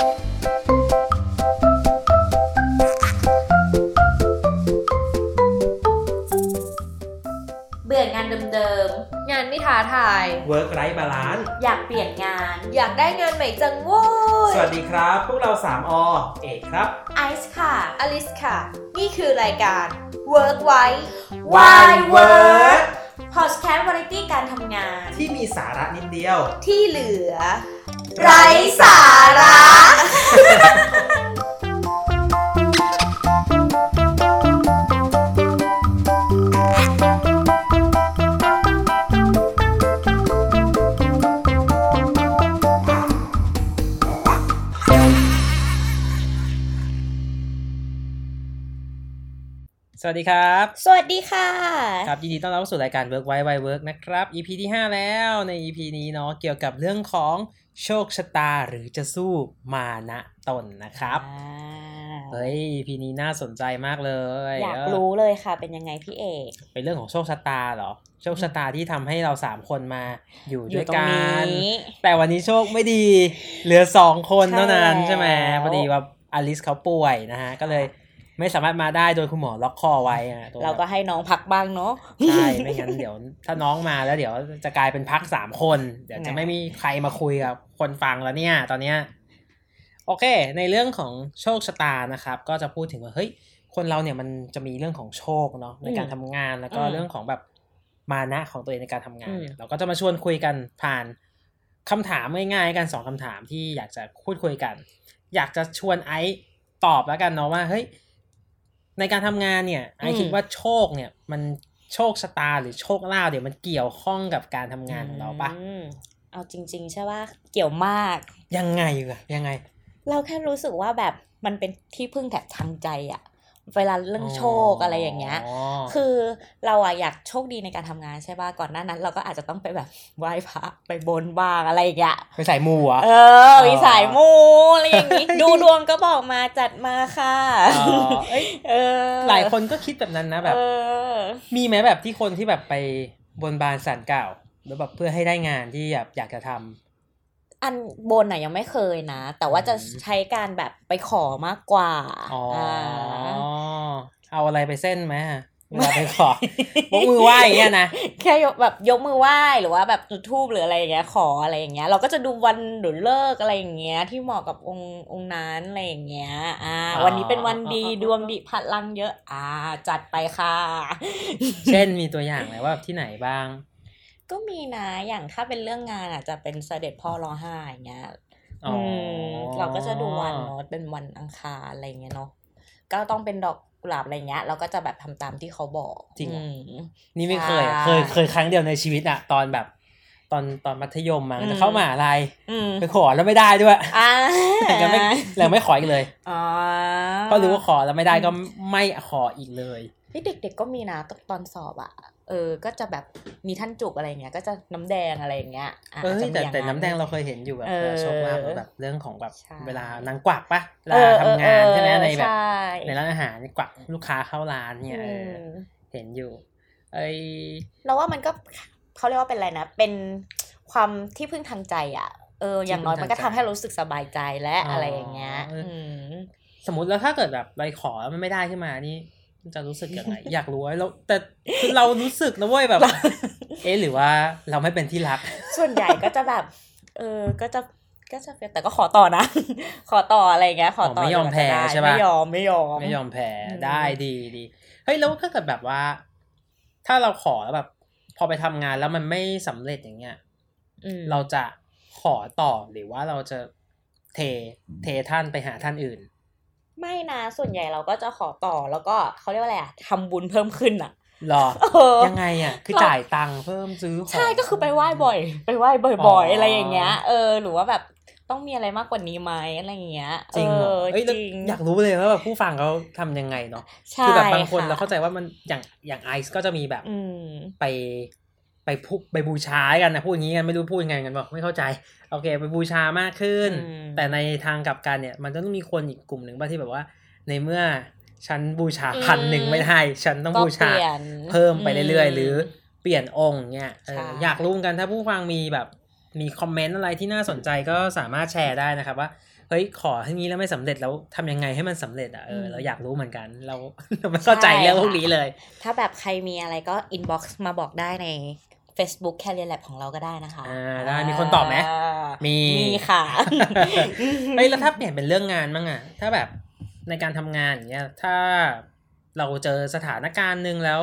เบื่องานเดิมงานไม่ท้าทาย Work Life Balance ๆอยากเปลี่ยนงาน อยากได้งานใหม่จังโว้ยสวัสดีครับ พวกเรา 3อเอกครับ ไอซ์ค่ะ อลิสค่ะ นี่คือรายการ Work ไว้ Why Work พอดแคสต์วาไรตี้การทำงาน ที่มีสาระนิดเดียว ที่เหลือ ไร้สาระ สวัสดีครับ สวัสดีค่ะ ครับยินดีต้อนรับเข้าสู่รายการ Work Why Why Work นะครับ EP ที่ 5 แล้วใน EP นี้เนาะเกี่ยวกับเรื่องของโชคชะตาหรือจะสู้มานะตนนะครับเฮ้ย EP นี้น่าสนใจมากเลย อยากเรู้เลยค่ะ เป็นยังไงพี่เอกเป็นเรื่องของโชคชะตาเหรอ โชคชะตาที่ทำให้เราสามคนมาอยู่อด้ยู่วยตรงกันี้นแต่วันนี้โชคไม่ดี เหลือสองคนเท่านั้นใช่ใช่ไหมแล้วพอดีว่าอลิสเขาป่วยนะฮะก็เลย ไม่สามารถมาได้โดยคุณหมอล็อกคอไว้อะตัวเราก็ให้น้องพักบ้างเนาะใช่ไม่งั้นเดี๋ยว ถ้าน้องมาแล้วเดี๋ยวจะกลายเป็นพักสามคน เดี๋ยวจะนะไม่มีใครมาคุยกับคนฟังแล้วเนี่ย ตอนเนี้ยโอเค ในเรื่องของโชคชะตานะครับ ก็จะพูดถึงว่าเฮ้ยคนเราเนี่ยมันจะมีเรื่องของโชคเนาะในการทำงานแล้วก็เรื่องของแบบมานะของตัวเองในการทำงานเนี่ยเราก็จะมาชวนคุยกันผ่านคำถามง่ายๆกันสองคำถามที่อยากจะพูดคุยกัน อยากจะชวนไอซ์ตอบแล้วกันเนาะว่าเฮ้ย ในการทำงานเนี่ยไอซ์คิดว่าโชคเนี่ยมันโชคชะตาหรือโชคลาภเดี๋ยวมันเกี่ยวข้องกับการทำงานของเราปะอืมเอาจริง ๆ ใช่ป่ะเกี่ยวมาก ยังไงอะยังไง เราแค่รู้สึกว่าแบบมันเป็นที่พึ่งแถบทางใจอะ เวลาเรื่องโชคอะไรอย่างเงี้ย คือเราอะอยากโชคดีในการทำงานใช่ป่ะ ก่อนหน้านั้น เราก็อาจจะต้องไปแบบไหว้พระไปบนบ้างอะไรอย่างเงี้ย ไปใส่หมูเหรอะเออมีสายมูอะไรอย่างงี้ ดูดวงก็บอกมาจัดมาค่ะอ๋อเอ้ยเออ หลายคนก็คิดแบบนั้นนะแบบเออมีไหมแบบที่คนที่แบบไปบนบานสารกล่าวแล้วแบบเพื่อให้ได้งานที่แบบอยากจะทำอันบนน่ะยังไม่เคยนะ แต่ว่าจะอืมใช้การแบบไปขอมากกว่าอ๋ออ่า เอาอะไรไปเส้นไหมเวลาไปขอยกมือไหว้อย่างเงี้ยนะแค่ยกแบบยกมือไหว้หรือว่าแบบจุดธูปหรืออะไรอย่างเงี้ยขออะไรอย่างเงี้ย เราก็จะดูวันหรือเลิกษ์อะไรอย่างเงี้ย ที่เหมาะกับองค์องค์นั้นอะไรอย่างเงี้ย อ่าอ๋อวันนี้เป็นวันดีดวงดีพลังเยอะ อ่า จัดไปค่ะ เช่นมีตัวอย่างไหมว่าที่ไหนบ้าง ก็มีนะอย่างถ้าเป็นเรื่องงานอะจะเป็นเสด็จพ่อรอห้าอย่างเงี้ยอ๋ออือมเราก็จะดูวันเนาะเป็นวันอังคารอะไรเงี้ยเนาะ ก็ต้องเป็นดอกกุหลาบอะไรเงี้ยเราก็จะแบบทำตามที่เขาบอกจริงเหรออืมนี่ไม่เคยอะใช่เคยเคยครั้งเดียวในชีวิตอะตอนแบบ ตอนตอนมัธยมมั้งอืมจะเข้ามหาลัยอืมไปขอแล้วไม่ได้ด้วยอ่าแล้วไม่แล้วไม่ขออีกเลยอ๋อเพราะรู้ว่าขอแล้วไม่ได้ก็ไม่ขออีกเลยเฮ้ยเด็กๆก็มีนะตอนสอบอะ เออ ก็จะแบบมีท่านจุกอะไรเงี้ย ก็จะน้ำแดงอะไรอย่างเงี้ยะเอ้ยจะมีแต่อย่างแต่น้ำแดงเราเคยเห็นอยู่แบบเออโชคลาภแบบเรื่องของแบบใช่เวลานางกวักปะเวเอลาอทำงานใช่ไหมเออในแบบใช่ในร้านอาหารกวักลูกค้าเข้าร้านเนี่ยเอออมเห็นอยู่เอ้ยเราว่ามันก็เขาเรียกว่าเป็นอะไรนะ เป็นความที่พึ่งทางใจอะ เออ อย่างน้อยมันก็ทำให้รู้สึกสบายใจและอะไรอย่างเงี้ยอืมสมมติแล้วถ้าเกิดแบบเราขอแล้วมันไม่ได้ขึ้นมานี่ จะรู้สึกยังไงอยากรู้ว่าเราแต่คือเรารู้สึกนะเว้ยแบบ เอ๊ะหรือว่าเราไม่เป็นที่รัก ส่วนใหญ่ก็จะแบบ เออก็จะก็จะแต่ก็ขอต่อนะ ขอต่ออะไรอย่างเงี้ย ขอต่ออ๋อไม่ยอมแพ้จนกว่าจะได้ใช่ปะไม่ยอมไม่ยอมไม่ยอมแพ้อืมได้ดีดีเฮ้ยแล้วถ้าเกิดแบบว่า ถ้าเราขอแล้วแบบ พอไปทำงานแล้วมันไม่สำเร็จอย่างเงี้ยอืมเราจะขอต่อหรือว่าเราจะเทเทท่านไปหาท่านอื่น ไม่นะส่วนใหญ่เราก็จะขอต่อแล้วก็เขาเรียกว่าอะไรอะทำบุญเพิ่มขึ้นอะหรอเออยังไงอะคือเราจ่ายตังค์เพิ่มซื้อของใช่ก็คือไปไหว้บ่อย ไปไหว้บ่อยอ๋อๆอะไรอย่างเงี้ยเออหรือว่าแบบต้องมีอะไรมากกว่านี้ไหมอะไรอย่างเงี้ยจริงเหรอเอเอ้ยอแล้วจริงอยากรู้เลยว่าแบบผู้ฟังเขาทำยังไงเนาะใช่คือแบบบางคนะเราเข้าใจว่ามันอย่างอย่างไอซ์ก็จะมีแบบอืมไปไปพูไปบูชากันนะพูดอย่างนี้กันไม่รู้พูดยังไงกันบอกไม่เข้าใจ โอเคไปบูชามากขึ้นอืมแต่ในทางกลับกันเนี่ย มันต้องมีคนอีกกลุ่มหนึ่งบ้างที่แบบว่า ในเมื่อฉันบูชาพันหนึ่งไม่ได้ฉันต้องก็บูชาเปลี่ยนเพิ่มไปเรื่อยๆมหรือเปลี่ยนองค์เนี่ยเออใช่อยากรู้เหมือนกันถ้าผู้ฟังมีแบบมีคอมเมนต์อะไรที่น่าสนใจก็สามารถแชร์ได้นะครับว่าเฮ้ยขอให้นี้แล้วไม่สำเร็จแล้วทำยังไงให้มันสำเร็จอะเอออืมเราอยากรู้เหมือนกัน เราเราไม่เข้าใจใช่เรื่องพวกค่ะนี้เลย ถ้าแบบใครมีอะไรก็ inbox มาบอกได้ใน Facebook Career Lab ของเราก็ได้นะคะอ่าได้มีคนตอบไหมอ่ามีมีค่ะเฮ้ยแล้วถ้าเปลี่ยนเป็นเรื่องงานบ้างอะถ้าแบบในการทำงานอย่างเงี้ยถ้าเราเจอสถานการณ์หนึ่งแล้ว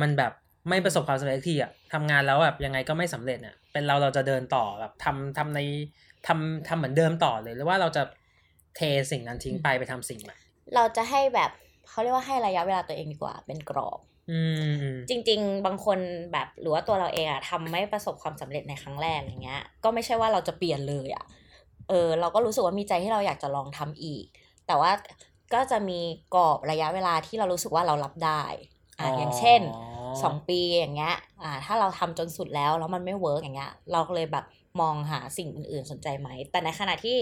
มันแบบไม่ประสบความสำเร็จทีอะทำงานแล้วแบบยังไงก็ไม่สำเร็จอะเป็นเราเราจะเดินต่อแบบทำทำในทำทำเหมือนเดิมต่อเลยหรือว่าเราจะเทสิ่งนั้นทิ้งไปไปทำสิ่งใหม่เราจะให้แบบเขาเรียกว่าให้ระยะเวลาตัวเองดีกว่าเป็นกรอบอืมอืม จริง ๆ บางคนแบบหรือว่าตัวเราเองอะทำไม่ประสบความสำเร็จในครั้งแรกอย่างเงี้ย ก็ไม่ใช่ว่าเราจะเปลี่ยนเลยอะเออ เราก็รู้สึกว่ามีใจที่เราอยากจะลองทำอีก แต่ว่าก็จะมีกรอบระยะเวลาที่เรารู้สึกว่าเรารับได้อะอย่างเช่นสองปีอย่างเงี้ยอ่าถ้าเราทำจนสุดแล้วแล้วมันไม่ work อย่างเงี้ย เราก็เลยแบบมองหาสิ่งอื่นๆสนใจไหม แต่ในขณะที่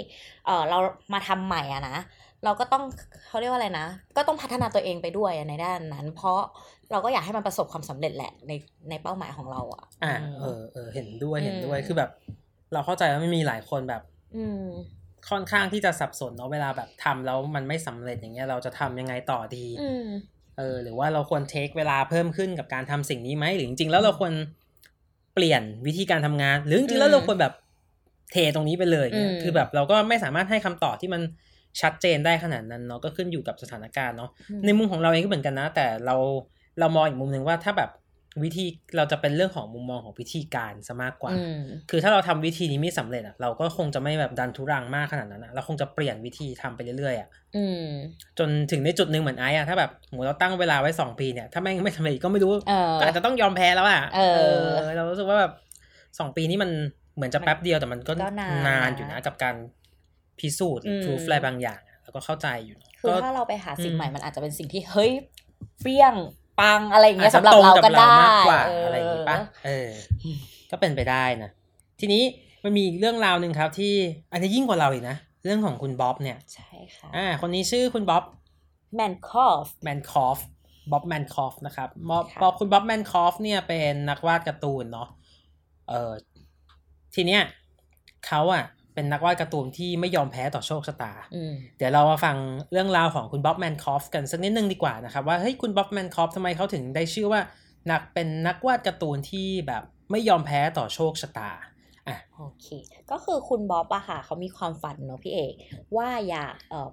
เออเรามาทำใหม่อะนะ เราก็ต้องเขาเรียกว่าอะไรนะ ก็ต้องพัฒนาตัวเองไปด้วยอะในด้านนั้น เพราะเราก็อยากให้มันประสบความสำเร็จแหละในในเป้าหมายของเราอะอ่าอืมเออเออเห็นด้วยเห็นด้วยอืมคือแบบ เราเข้าใจว่าไม่มีหลายคนแบบ อืมค่อนข้างที่จะสับสนเนาะเวลาแบบทำแล้วมันไม่สำเร็จอย่างเงี้ยเราจะทำยังไงต่อดีอืมเออหรือว่าเราควรเทคเวลาเพิ่มขึ้นกับการทำสิ่งนี้ไหมหรือจริงๆแล้วเราควรเปลี่ยนวิธีการทำงาน หรือจริงๆแล้วอืมเราควรแบบเทตรงนี้ไปเลยเนี่ยอืมคือแบบเราก็ไม่สามารถให้คำตอบที่มัน ชัดเจนได้ขนาดนั้นเนาะก็ขึ้นอยู่กับสถานการณ์เนาะในมุมของเราเองก็เหมือนกันนะ แต่เราเรามองอีกมุมหนึ่งว่าถ้าแบบวิธีเราจะเป็นเรื่องของมุมมองของวิธีการซะมากกว่าอืมคือถ้าเราทำวิธีนี้ไม่สำเร็จอะเราก็คงจะไม่แบบดันทุรังมากขนาดนั้นอะเราคงจะเปลี่ยนวิธีทำไปเรื่อยๆอะอืมจนถึงในจุดหนึ่งเหมือนไอ้อะถ้าแบบหมูเราตั้งเวลาไว้สองปีเนี่ยถ้าแม่งไม่สำเร็จก็ไม่รู้เออก็อาจจะต้องยอมแพ้แล้วอะเออ เรารู้สึกว่าแบบสองปีนี้มันเหมือนจะแป๊บเดียวแต่มันก็ก็นานอยู่นะกับการ พิสูจน์หรือมพิสูจอะไรบางอย่างอะแล้วก็เข้าใจอยู่เนอะคือก็ถ้าเราไปหาสิ่งอืมใหม่มันอาจจะเป็นสิ่งที่เฮ้ยเปรี้ยงปังอะไรอย่างเงี้อาจยจะสำหรับตรงเรากับก็เราได้มากกว่าเอะไรอย่างงี้ปะเออ ก็เป็นไปได้นะทีนี้มันมีเรื่องราวหนึ่งครับ ที่อันนี้ยิ่งกว่าเราอีกนะเรื่องของคุณบ๊อบเนี่ยใช่ค่ะอ่าคนนี้ชื่อคุณบ๊อบแมนคอฟแมนคอฟบ๊อบแมนคอฟนะครับบ๊อบค่ะบ๊อบคุณบ๊อบแมนคอฟเนี่ยเป็นนักวาดการ์ตูนเนาะเออทีเนี้ยเขาอะ เป็นนักวาดการ์ตูนที่ไม่ยอมแพ้ต่อโชคชะตาอืมเดี๋ยวเรามาฟังเรื่องราวของคุณบ๊อบแมนคอฟกันสักนิดนึงดีกว่านะครับ ว่าเฮ้ยคุณบ๊อบแมนคอฟทำไมเขาถึงได้ชื่อว่า นักเป็นนักวาดการ์ตูนที่แบบไม่ยอมแพ้ต่อโชคชะตาอะโอเค ก็คือคุณบ๊อบอะค่ะเขามีความฝันเนอะพี่เอก ว่าอยากเออ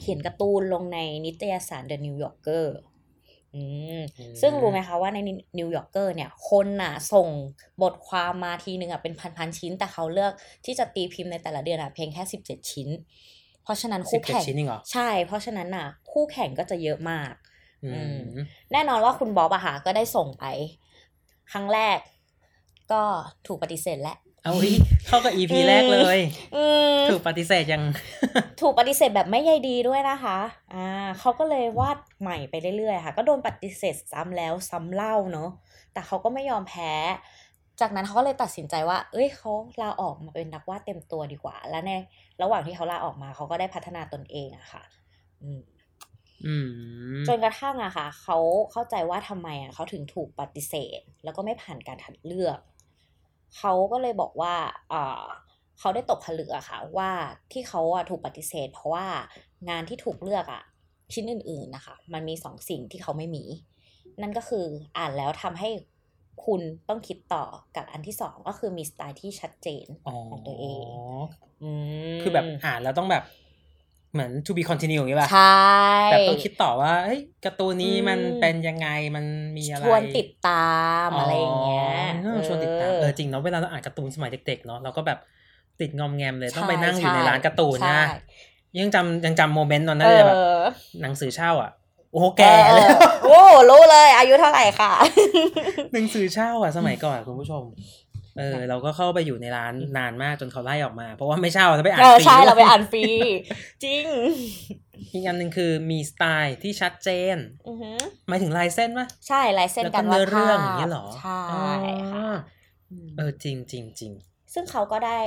เขียนการ์ตูนลงในนิตยสาร The New Yorker อืมอืม ซึ่งรู้ไหมคะว่าใน New Yorker เนี่ย คนน่ะส่งบทความมาทีนึงอะเป็นพันๆชิ้น แต่เขาเลือกที่จะตีพิมพ์ในแต่ละเดือนอะเพียงแค่สิบเจ็ดชิ้น เพราะฉะนั้นสิคู่แข่ง สิบเจ็ดชิ้นเองเหรอใช่ เพราะฉะนั้นน่ะ คู่แข่งก็จะเยอะมากอือืมมแน่นอนว่าคุณบ๊อบอะค่ะก็ได้ส่งไป ครั้งแรกก็ถูกปฏิเสธแล้ว เอาอีเข้ากับ EP แรกเลย อืมถูกปฏิเสธยัง ถูกปฏิเสธแบบไม่ใยดีด้วยนะคะ อ่าเขาก็เลยวาดใหม่ไปเรื่อยๆค่ะ ก็โดนปฏิเสธซ้ำแล้วซ้ำเล่าเนอะแต่เขาก็ไม่ยอมแพ้ จากนั้นเขาก็เลยตัดสินใจว่า เอ้ยเขาลาออกมาเป็นนักวาดเต็มตัวดีกว่า และในระหว่างที่เขาลาออกมาเขาก็ได้พัฒนาตนเองอะค่ะ อืมอืมจนกระทั่งอะค่ะ เขาเข้าใจว่าทำไมอะเขาถึงถูกปฏิเสธ แล้วก็ไม่ผ่านการคัดเลือก เขาก็เลยบอกว่าเอ่อเขาได้ตกผลึกอะค่ะว่าที่เขาอะถูกปฏิเสธ เพราะว่างานที่ถูกเลือกอะชิ้นอื่นๆนะคะ มันมีสองสิ่งที่เขาไม่มี นั่นก็คืออ่านแล้วทำให้คุณต้องคิดต่อกับอันที่สองก็คือมีสไตล์ที่ชัดเจนอ๋อของตัวเองอืมคือแบบอ่านแล้วต้องแบบ เหมือน to be continue อย่างงี้ป่ะ ใช่แบบต้องคิดต่อว่าเฮ้ยการ์ตูนนี้มันอืมเป็นยังไงมันมีอะไรชวนติดตามอะไรอย่างเงี้ยอ๋อชวนติดตามเออจริงเนาะเวลาเราอ่านการ์ตูนสมัยเด็กๆเนาะเราก็แบบติดงอมแงมเลยต้องไปนั่งอยู่ในร้านการ์ตูนใช่นะยังจำยังจำโมเมนต์ตอนนั้นเลยแบบเออหนังสือเช่าอะโอ้โหแก่เลยเออโอ้รู้เลย อายุเท่าไหร่ค่ะหนังสือเช่าอะสมัยก่อนคุณผู้ชม เออเราก็เข้าไปอยู่ในร้านนานมากจนเขาไล่ออกมา เพราะว่าไม่เช่าเราไปอ่านเออฟรีใช่เราไปอ่านฟรี จริง อีกอันหนึ่งคือมีสไตล์ที่ชัดเจนอือหือหมายถึงลายเส้นปะใช่ลายเส้นแล้วกัก็นเนื้วาอดเรื่องภาพอย่างเงี้ยเหรอ ใช่อ๋อค่ะเออจริงจริงจริงซึ่งเขาก็ได้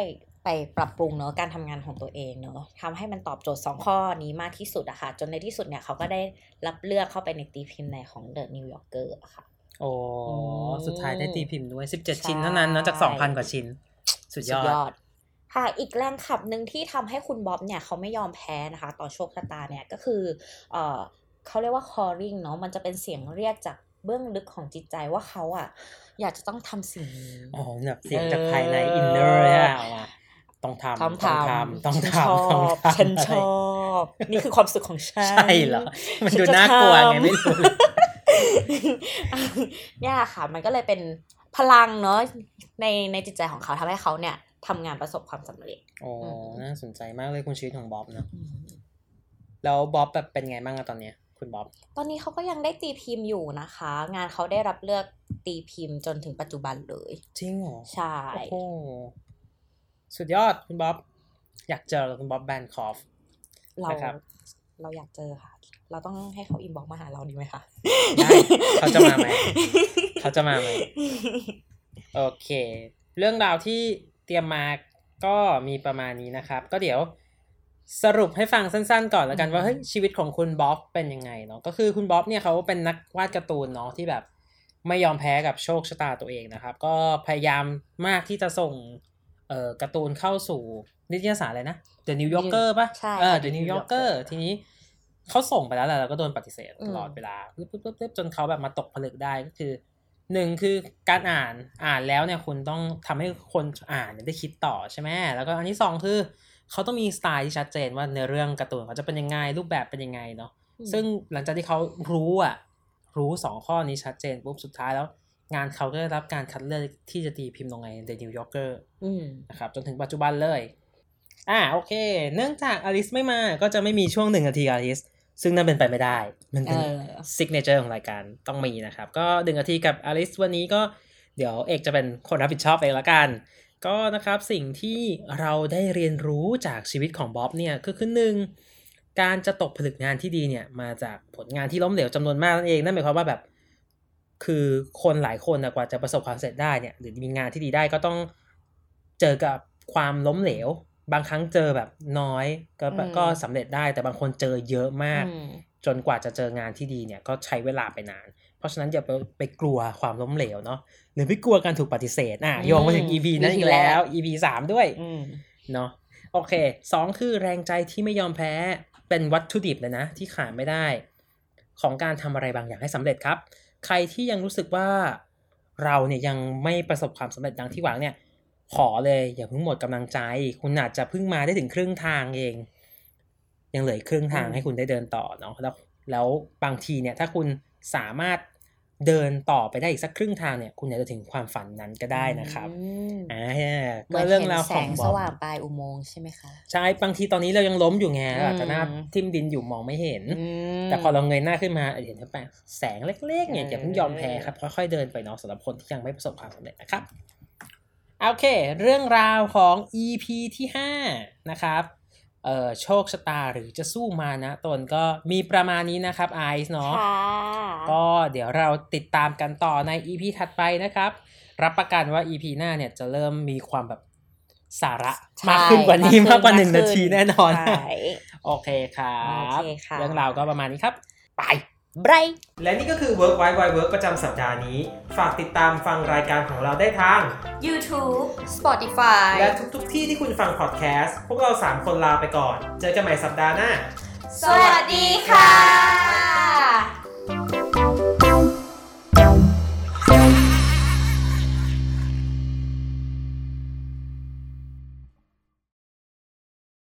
ไปปรับปรุงเนอะการทำงานของตัวเองเนอะทำให้มันตอบโจทย์สองข้อนี้มากที่สุดอะค่ะ จนในที่สุดเนี่ยเขาก็ได้รับเลือกเข้าไปในตีพิมพ์ในของ The New Yorker อะค่ะ โอ้อืมสุดท้ายได้ตีพิมพ์ด้วย 17ใช่ชิ้นเท่านั้นเนอะจาก 2,000 กว่าชิ้น สุดยอด ค่ะ อีกแรงขับหนึ่งที่ทำให้คุณบ๊อบเนี่ย เขาไม่ยอมแพ้นะคะ ต่อโชคชะตาเนี่ยก็คือเออเขาเรียกว่า calling เนาะมันจะเป็นเสียงเรียกจากเบื้องลึกของจิตใจว่าเขาอะ อยากจะต้องทำสิ่งนี้อ๋อแบบเสียงจากเออภายในอินเนอร์เนี่ยออกมาต้องทำทำต้องทำทำต้องฉันทำชต้องอบทำฉันชอบ นี่คือความสุขของฉัน ใช่เหรอ มันฉัดูจะน่ากลัวไงทำไม่รู้ เนี่ยค่ะ มันก็เลยเป็นพลังเนาะในในจิตใจของเขาทำให้เขาเนี่ยทำงานประสบความสำเร็จโอ้น่าสนใจมากเลยคุณชีวิตของบ๊อบเนอะแล้วบ๊อบแบบเป็นไงบ้างอะตอนเนี้ยคุณบ๊อบตอนนี้เขาก็ยังได้ตีพิมพ์อยู่นะคะ งานเขาได้รับเลือกตีพิมพ์จนถึงปัจจุบันเลย จริงเหรอ ใช่ โอ้โหสุดยอดคุณบ๊อบ อยากเจอคุณบ๊อบแมนคอฟเรานะครับเราอยากเจอค่ะ เราต้องให้เขา inbox มาหาเราดีไหมคะได้เขาจะมาไหมเขาจะมาไหมโอเค เรื่องราวที่เตรียมมาก็มีประมาณนี้นะครับ ก็เดี๋ยวสรุปให้ฟังสั้นๆก่อนแล้วกันอืมว่าเฮ้ยชีวิตของคุณบ๊อบเป็นยังไงเนาะก็คือคุณบ๊อบเนี่ยเขาเป็นนักวาดการ์ตูนเนาะที่แบบไม่ยอมแพ้กับโชคชะตาตัวเองนะครับ ก็พยายามมากที่จะส่งเอ่อการ์ตูนเข้าสู่นิตยสารอะไรนะ The New Yorker ป่ะใช่เออค่ะ The The New New Yorker Yorker ทีนี้ เขาส่งไปแล้วแหละแล้วก็โดนปฏิเสธอืมตลอดเวลาปึ๊บปึ๊บปึ๊บปึ๊บจนเขาแบบมาตกผลึกได้ก็คือหนึ่งคือการอ่านอ่านแล้วเนี่ยคุณต้องทำให้คนอ่านเนี่ยได้คิดต่อใช่ไหมแล้วก็อันที่สองคือเขาต้องมีสไตล์ที่ชัดเจนว่าในอเรื่องการ์ตูนเขาจะเป็นยังไงรูปแบบเป็นยังไงเนาะอืมซึ่งหลังจากที่เขารู้อะรู้สองข้อนี้ชัดเจนปุ๊บสุดท้ายแล้ว งานเขาก็ได้รับการคัดเลือกที่จะตีพิมพ์ลงใน The New Yorker อืมนะครับจนถึงปัจจุบันเลย อ่าโอเค เนื่องจากอลิสไม่มาก็จะไม่มีช่วงหนึ่งนาทีอลิส ซึ่งนั่นเป็นไปไม่ได้ มันเป็นเออ signature ของรายการต้องมีนะครับ ก็หนึ่งนาทีกับอลิสวันนี้ก็เดี๋ยวเอกจะเป็นคนรับผิดชอบเองละกัน ก็นะครับสิ่งที่เราได้เรียนรู้จากชีวิตของบ๊อบเนี่ยก็คือหนึ่งการจะตกผลึกงานที่ดีเนี่ยมาจากผลงานที่ล้มเหลวจำนวนมากนั่นเองนั่นหมายความว่าแบบคือคนหลายคนนะกว่าจะประสบความสำเร็จได้เนี่ยหรือมีงานที่ดีได้ก็ต้องเจอกับความล้มเหลว บางครั้งเจอแบบน้อยก็อืมก็สำเร็จได้ แต่บางคนเจอเยอะมากอืมจนกว่าจะเจองานที่ดีเนี่ยก็ใช้เวลาไปนาน เพราะฉะนั้นอย่าไปไปกลัวความล้มเหลวเนาะหรือไปกลัวการถูกปฏิเสธอะอืมโยงมาถึง EP นั้นอีกแล้ว EP สามด้วยอืมเนาะโอเคสองคือแรงใจที่ไม่ยอมแพ้เป็นวัตถุดิบเลยนะ ที่ขาดไม่ได้ ของการทำอะไรบางอย่างให้สำเร็จครับ ใครที่ยังรู้สึกว่าเราเนี่ยยังไม่ประสบความสำเร็จดังที่หวังเนี่ย ขอเลยอย่าเพิ่งหมดกำลังใจ คุณอาจจะเพิ่งมาได้ถึงครึ่งทางเอง ยังเหลืออกครึ่งทางอืมให้คุณได้เดินต่อเนาะแล้วแล้วบางทีเนี่ยถ้าคุณสามารถเดินต่อไปได้อีกสักครึ่งทางเนี่ย คุณอาจจะถึงความฝันนั้นก็ได้นะครับอืมอ่าเหมืก็อนเรื่องเห็นราวแสของงบ๊สอบว่างปลายอุโมงค์ใช่ไหมคะใช่บางทีตอนนี้เรายังล้มอยู่ไงอืมอาจจะหน้าทิ่มดินอยู่มองไม่เห็นอืมแต่พอเราเงยหน้าขึ้นมาเห็นแค่แสงเล็กๆเนี่ยเอออย่าเพิ่งยอมแพ้ครับค่อยๆเดินไปเนาะสำหรับคนที่ยังไม่ประสบความสำเร็จนะครับ โอเค เรื่องราวของ EP ที่ 5 นะครับเอ่อโชคชะตาหรือจะสู้มานะตนก็มีประมาณนี้นะครับไอซ์เนาะค่ะก็เดี๋ยวเราติดตามกันต่อใน EP ถัดไปนะครับ รับประกันว่า EP หน้าเนี่ยจะเริ่มมีความแบบสาระใช่มากขึ้นกว่านี้มากกว่าหนึ่งขึ้นาทีแน่นอนใช่โอเคครับโอเคค่ะเรื่องราวก็ประมาณนี้ครับ ไป ไบรและนี่ก็คือ Work Wide Wide Work ประจำสัปดาห์นี้ ฝากติดตามฟังรายการของเราได้ทาง YouTube Spotify และทุกๆที่ที่คุณฟังพอดแคสต์พวกเรา 3 คนลาไปก่อน เจอกันใหม่สัปดาห์หน้า สวัสดีค่ะ